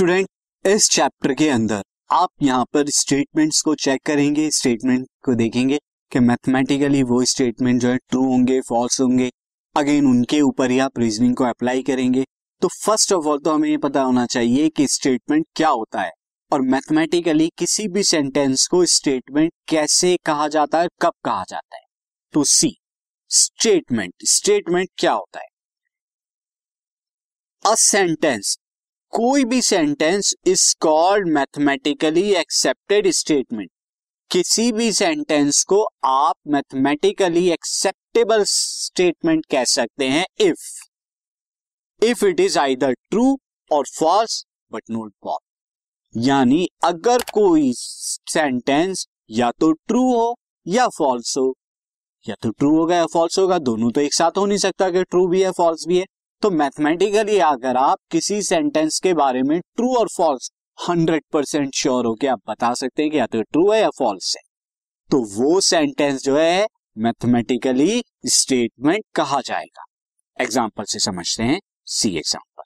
Student, इस chapter के अंदर आप यहाँ पर स्टेटमेंट्स को चेक करेंगे स्टेटमेंट को देखेंगे कि मैथमेटिकली वो स्टेटमेंट जो है ट्रू होंगे फॉल्स होंगे। अगेन उनके ऊपर ही आप रीजनिंग को अप्लाई करेंगे। तो फ़र्स्ट ऑफ़ ऑल तो हमें ये पता होना चाहिए कि स्टेटमेंट क्या होता है और मैथमेटिकली किसी भी सेंटेंस को स्टेटमेंट कैसे कहा जाता है, कब कहा जाता है। तो सी स्टेटमेंट स्टेटमेंट क्या होता है? अ सेंटेंस कोई भी sentence is called mathematically accepted statement किसी भी सेंटेंस को आप मैथमेटिकली एक्सेप्टेबल स्टेटमेंट कह सकते हैं if if it is either true और फॉल्स बट नोट फॉल यानी अगर कोई सेंटेंस या तो ट्रू हो या फॉल्स हो. या तो ट्रू होगा या फॉल्स होगा, दोनों तो एक साथ हो नहीं सकता कि ट्रू भी है फॉल्स भी है. तो मैथमेटिकली अगर आप किसी सेंटेंस के बारे में ट्रू और फॉल्स हंड्रेड परसेंट श्योर हो के आप बता सकते हैं कि या तो ट्रू है या फॉल्स है। तो वो सेंटेंस जो है मैथमेटिकली स्टेटमेंट कहा जाएगा। एग्ज़ाम्पल से समझते हैं सी एग्ज़ाम्पल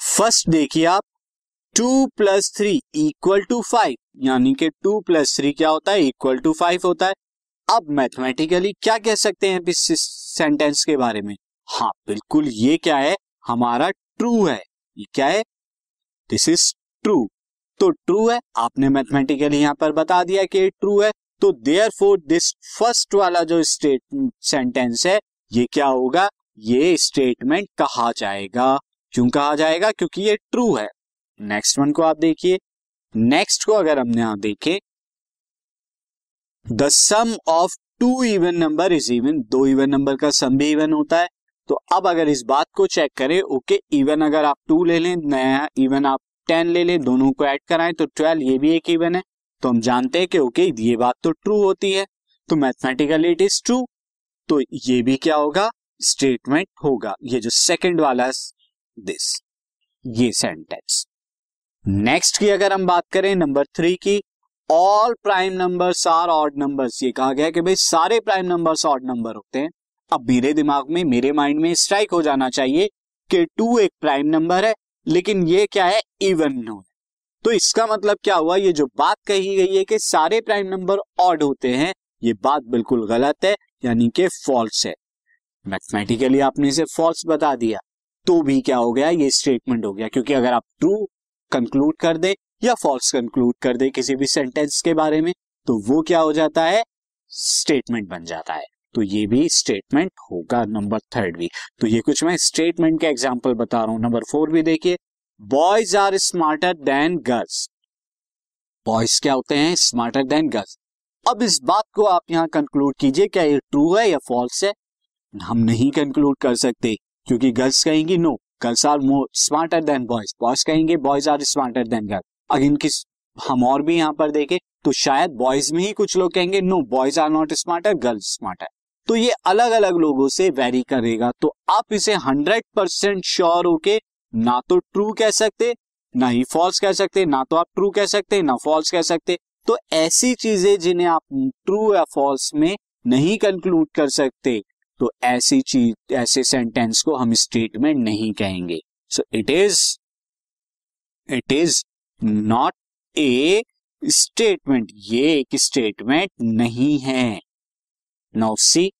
फ़र्स्ट देखिए आप two plus three equal to five यानी कि टू प्लस थ्री क्या होता है? इक्वल टू फाइव होता है। अब मैथमेटिकली क्या कह सकते हैं इस सेंटेंस के बारे में? हाँ बिल्कुल ये क्या है? हमारा ट्रू है। ये क्या है? दिस इज़ ट्रू तो ट्रू है, आपने मैथमेटिकली यहाँ पर बता दिया कि ट्रू है तो देयर फोर दिस फ़र्स्ट वाला जो स्टेट सेंटेंस है, ये क्या होगा? ये स्टेटमेंट कहा जाएगा। क्यों कहा जाएगा? क्योंकि ये ट्रू है। नेक्स्ट वन को आप देखिए। नेक्स्ट को अगर हमने यहाँ देखे the sum of two even number is even दो इवन नंबर का सम भी इवन होता है। तो अब अगर इस बात को चेक करें ओके इवन अगर आप टू ले लें, नया इवन आप टेन ले लें, दोनों को ऐड कराएँ तो ट्वेल्व ये भी एक इवन है। तो हम जानते हैं कि ओके ये बात तो ट्रू होती है। तो मैथमेटिकली इट इज़ ट्रू तो ये भी क्या होगा? स्टेटमेंट होगा। ये जो सेकंड वाला दिस ये सेंटेंस नेक्स्ट की अगर हम बात करें नंबर थ्री की all prime numbers are odd numbers ये कहा गया कि भाई, सारे प्राइम नंबर्स ऑड नंबर होते हैं। अब मेरे दिमाग में, मेरे माइंड में स्ट्राइक हो जाना चाहिए कि टू एक प्राइम नंबर है, लेकिन ये क्या है? इवन नो तो इसका मतलब क्या हुआ? ये जो बात कही गई है कि सारे प्राइम नंबर ऑड होते हैं, ये बात बिल्कुल गलत है, यानी कि फॉल्स है। मैथमेटिकली आपने इसे फॉल्स बता दिया तो भी क्या हो गया? ये स्टेटमेंट हो गया, क्योंकि अगर आप ट्रू कंक्लूड कर दे या फॉल्स कंक्लूड कर दे किसी भी सेंटेंस के बारे में तो वो क्या हो जाता है? स्टेटमेंट बन जाता है। तो ये भी स्टेटमेंट होगा नंबर थर्ड भी। तो ये कुछ मैं स्टेटमेंट के एग्ज़ाम्पल बता रहा हूँ। नंबर फोर भी देखिए। Boys are smarter than girls boys क्या होते हैं? स्मार्टर देन गर्ल्स अब इस बात को आप यहाँ कंक्लूड कीजिए, क्या ये ट्रू है या फॉल्स है? हम नहीं कंक्लूड कर सकते, क्योंकि गर्ल्स कहेंगी no girls are more smarter than boys boys कहेंगे boys are smarter than girls अगर इनकी हम और भी यहाँ पर देखें तो शायद बॉयज़ में ही कुछ लोग कहेंगे no boys are not smarter girls smarter तो ये अलग अलग लोगों से वेरी करेगा। तो आप इसे हंड्रेड परसेंट श्योर होके ना तो ट्रू कह सकते, ना ही फॉल्स कह सकते, ना तो आप ट्रू कह सकते, ना फॉल्स कह सकते। तो ऐसी चीज़ें जिन्हें आप ट्रू या फॉल्स में नहीं कंक्लूड कर सकते तो ऐसी चीज़, ऐसे सेंटेंस को हम स्टेटमेंट नहीं कहेंगे। So it is it is not a statement ये एक स्टेटमेंट नहीं है। नाउ सी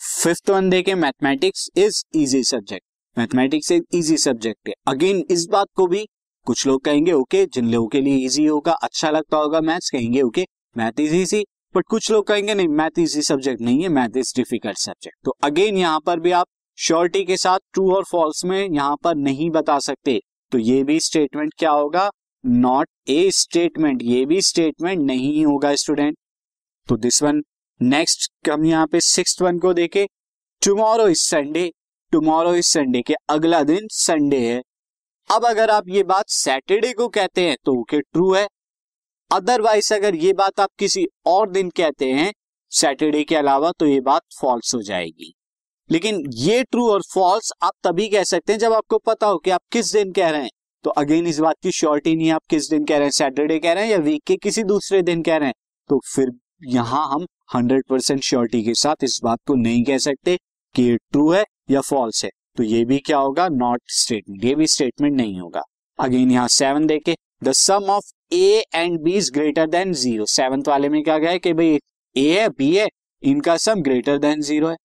फिफ्थ वन देखे mathematics is easy subject mathematics एक इजी सब्जेक्ट है अगेन इस बात को भी कुछ लोग कहेंगे ओके okay, जिन लोगों के लिए इजी होगा अच्छा लगता होगा मैथ्स कहेंगे okay math is easy but कुछ लोग कहेंगे नहीं मैथ इजी सब्जेक्ट नहीं है मैथ इज़ डिफ़िकल्ट सब्जेक्ट तो अगेन यहाँ पर भी आप श्योरिटी के साथ ट्रू और फॉल्स में यहाँ पर नहीं बता सकते। तो ये भी स्टेटमेंट क्या होगा? नॉट ए स्टेटमेंट ये भी स्टेटमेंट नहीं होगा स्टूडेंट तो दिस वन नेक्स्ट हम यहाँ पे सिक्स वन को देखे। Tomorrow is Sunday tomorrow is Sunday के अगला दिन संडे है। अब अगर आप ये बात सैटरडे को कहते हैं तो ओके ट्रू है। अदरवाइज़ अगर ये बात आप किसी और दिन कहते हैं सैटरडे के अलावा तो ये बात फॉल्स हो जाएगी। लेकिन ये ट्रू और फॉल्स आप तभी कह सकते हैं जब आपको पता हो कि आप किस दिन कह रहे हैं। तो अगेन इस बात की श्योरिटी नहीं आप किस दिन कह रहे हैं सैटरडे कह रहे हैं या वीक के किसी दूसरे दिन कह रहे हैं। तो फिर यहाँ हम हंड्रेड परसेंट श्योरिटी के साथ इस बात को नहीं कह सकते कि ट्रू है या फॉल्स है। तो ये भी क्या होगा? नॉट स्टेटमेंट ये भी स्टेटमेंट नहीं होगा। अगेन यहाँ सेवन देखे। The sum of A and B is greater than zero seventh वाले में क्या गया है कि भाई ए है बी है, इनका सम ग्रेटर देन ज़ीरो है।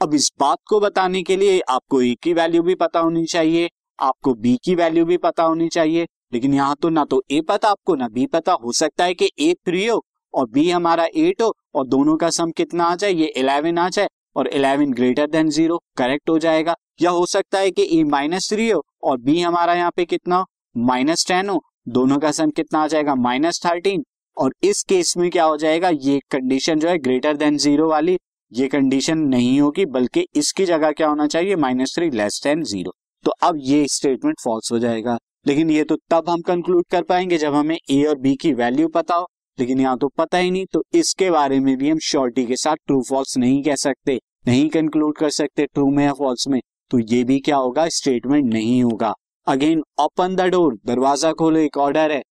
अब इस बात को बताने के लिए आपको ए की वैल्यू भी पता होनी चाहिए, आपको बी की वैल्यू भी पता होनी चाहिए। लेकिन यहाँ तो ना तो ए पता, आपको ना बी पता। हो सकता है कि ए थ्री हो और बी हमारा एट हो, और दोनों का सम कितना आ जाए? ये इलेवन आ जाए, और eleven greater than zero correct हो जाएगा। या हो सकता है कि ए माइनस थ्री हो, और बी हमारा यहाँ पे कितना हो? माइनस टेन हो। दोनों का सम कितना आ जाएगा? माइनस थर्टीन और इस केस में क्या हो जाएगा? ये कंडीशन जो है ग्रेटर देन ज़ीरो वाली, ये कंडीशन नहीं होगी, बल्कि इसकी जगह क्या होना चाहिए? Minus three less than zero तो अब ये स्टेटमेंट फॉल्स हो जाएगा। लेकिन ये तो तब हम कंक्लूड कर पाएँगे जब हमें ए और बी की वैल्यू पता हो। लेकिन यहाँ तो पता ही नहीं तो इसके बारे में भी हम श्योरिटी के साथ ट्रू फॉल्स नहीं कह सकते, नहीं कंक्लूड कर सकते ट्रू में या फॉल्स में तो ये भी क्या होगा स्टेटमेंट नहीं होगा। अगेन ओपन द डोर दरवाज़ा खोलो, एक ऑर्डर है।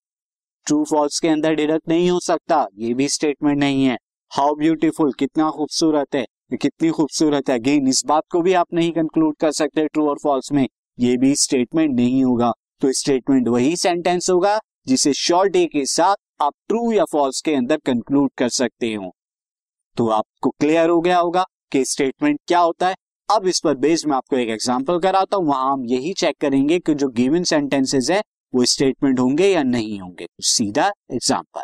ट्रू फॉल्स के अंदर डिडक्ट नहीं हो सकता, ये भी स्टेटमेंट नहीं है। हाउ ब्यूटीफुल कितना खूबसूरत है कितनी खूबसूरत है। अगेन इस बात को भी आप नहीं कंक्लूड कर सकते ट्रू और फॉल्स में, ये भी स्टेटमेंट नहीं होगा। तो स्टेटमेंट वही सेंटेंस होगा, जिसे शॉर्ट ए के साथ आप ट्रू या फॉल्स के अंदर कंक्लूड कर सकते हो। तो आपको क्लियर हो गया होगा कि स्टेटमेंट क्या होता है। अब इस पर बेस्ड मैं आपको एक एग्जांपल कराता हूँ। वहाँ हम यही चेक करेंगे कि जो गिवन सेंटेंसेस है, वो स्टेटमेंट होंगे या नहीं होंगे। सीधा example